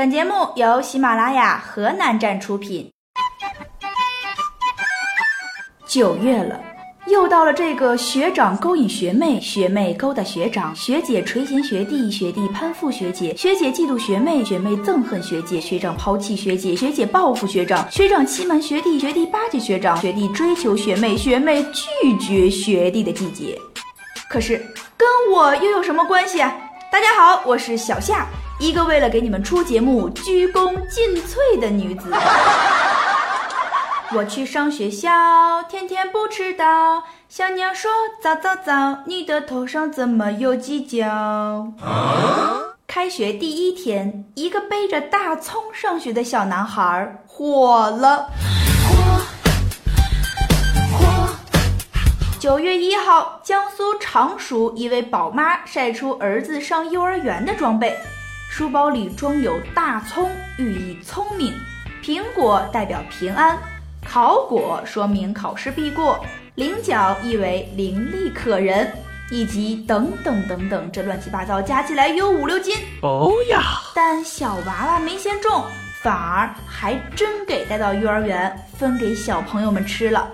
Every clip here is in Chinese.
本节目由喜马拉雅河南站出品。九月了，又到了这个学长勾引学妹，学妹勾搭学长，学姐垂涎学弟，学弟攀附学姐，学姐嫉妒学妹，学妹憎恨学姐，学长抛弃学姐，学姐报复学长，学长欺瞒学弟，学弟巴结学长，学弟追求学妹，学妹拒绝学弟的季节。可是跟我又有什么关系啊？大家好，我是小夏。一个为了给你们出节目鞠躬尽瘁的女子，我去上学校，天天不迟到。小鸟说：“早早早，你的头上怎么有犄角？”开学第一天，一个背着大葱上学的小男孩火了。火火九月一号，江苏常熟一位宝妈晒出儿子上幼儿园的装备。书包里装有大葱，寓意聪明；苹果代表平安；考果说明考试必过；菱角意为伶俐可人，以及等等等等，这乱七八糟加起来有五六斤。哦呀！但小娃娃没嫌重，反而还真给带到幼儿园分给小朋友们吃了。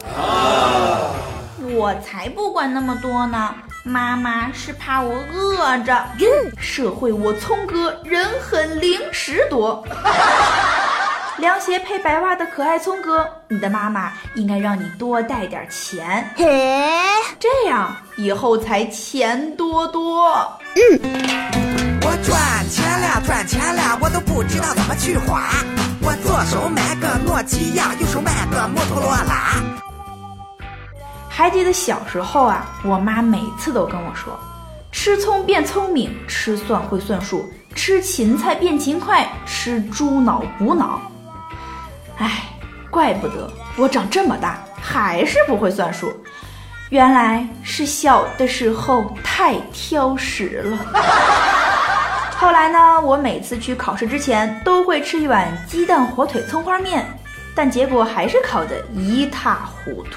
我才不管那么多呢！妈妈是怕我饿着。社会我聪哥人狠零食多。凉鞋配白袜的可爱聪哥，你的妈妈应该让你多带点钱，嘿这样以后才钱多多。嗯，我赚钱了，赚钱了，我都不知道怎么去花。我左手买个诺基亚，右手买个摩托罗拉。还记得小时候啊，我妈每次都跟我说：“吃葱变聪明，吃蒜会算数，吃芹菜变勤快，吃猪脑补脑。”哎，怪不得我长这么大还是不会算数，原来是小的时候太挑食了。后来呢，我每次去考试之前都会吃一碗鸡蛋火腿葱花面，但结果还是考得一塌糊涂。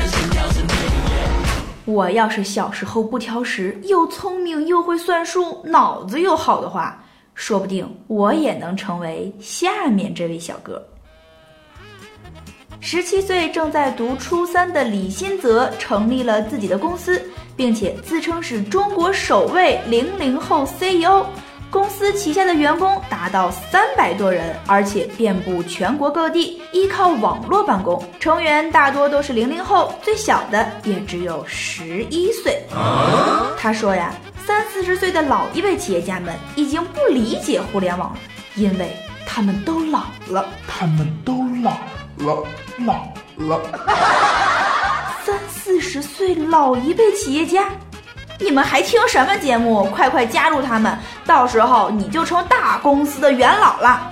我要是小时候不挑食，又聪明又会算数，脑子又好的话，说不定我也能成为下面这位小哥。十七岁正在读初三的李新泽成立了自己的公司，并且自称是中国首位零零后 CEO。公司旗下的员工达到三百多人，而且遍布全国各地，依靠网络办公。成员大多都是零零后，最小的也只有十一岁。他说呀，三四十岁的老一辈企业家们已经不理解互联网了，因为他们都老了。他们都老了，老了。三四十岁老一辈企业家。你们还听什么节目？快快加入他们，到时候你就成大公司的元老了。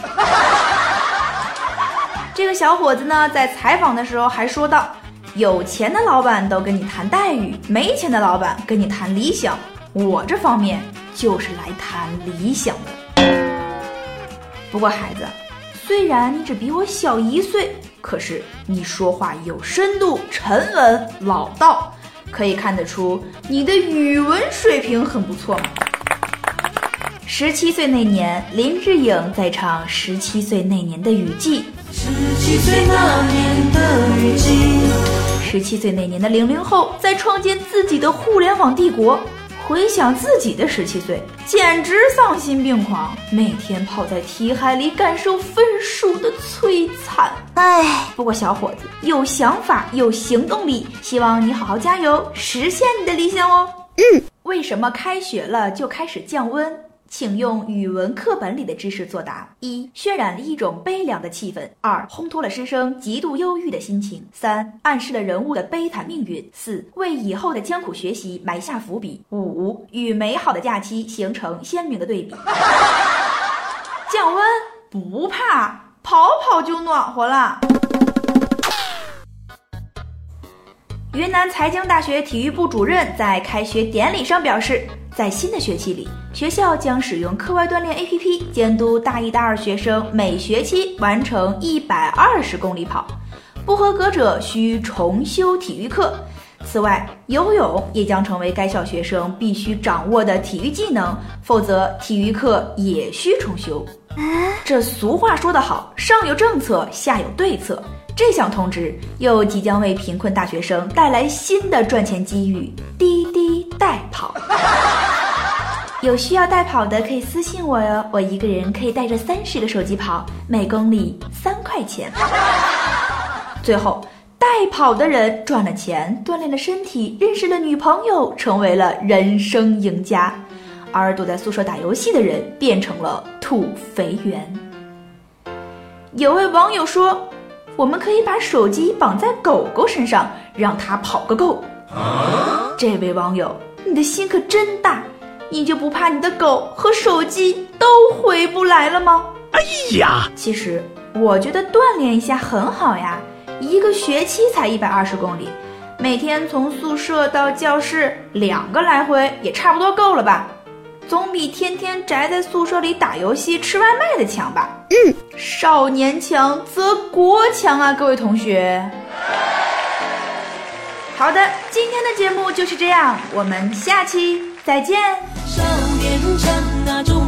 这个小伙子呢，在采访的时候还说到：“有钱的老板都跟你谈待遇，没钱的老板跟你谈理想。我这方面就是来谈理想的。”不过孩子，虽然你只比我小一岁，可是你说话有深度、沉稳、老道。可以看得出你的语文水平很不错嘛。十七岁那年，林志颖在唱《十七岁那年的雨季》。十七岁那年的雨季。十七岁那年的零零后在创建自己的互联网帝国。回想自己的十七岁，简直丧心病狂，每天泡在题海里，感受分数的摧残。唉，不过小伙子有想法，有行动力，希望你好好加油，实现你的理想哦。嗯，为什么开学了就开始降温？请用语文课本里的知识作答：一、渲染了一种悲凉的气氛；二、烘托了师生极度忧郁的心情；三、暗示了人物的悲惨命运；四、为以后的艰苦学习埋下伏笔；五、与美好的假期形成鲜明的对比。降温不怕，跑跑就暖和了。云南财经大学体育部主任在开学典礼上表示，在新的学期里，学校将使用课外锻炼 APP 监督大一、大二学生每学期完成一百二十公里跑，不合格者需重修体育课。此外，游泳也将成为该校学生必须掌握的体育技能，否则体育课也需重修。这俗话说得好，上有政策，下有对策。这项通知又即将为贫困大学生带来新的赚钱机遇——滴滴代跑。有需要代跑的可以私信我哟，我一个人可以带着三十个手机跑，每公里三块钱。最后。代跑的人赚了钱，锻炼了身体，认识了女朋友，成为了人生赢家；而躲在宿舍打游戏的人变成了土肥圆。有位网友说：“我们可以把手机绑在狗狗身上，让它跑个够。”这位网友，你的心可真大，你就不怕你的狗和手机都回不来了吗？哎呀，其实我觉得锻炼一下很好呀。一个学期才一百二十公里，每天从宿舍到教室两个来回也差不多够了吧？总比天天宅在宿舍里打游戏吃外卖的强吧？嗯，少年强则国强啊，各位同学。好的，今天的节目就是这样，我们下期再见。变成那种。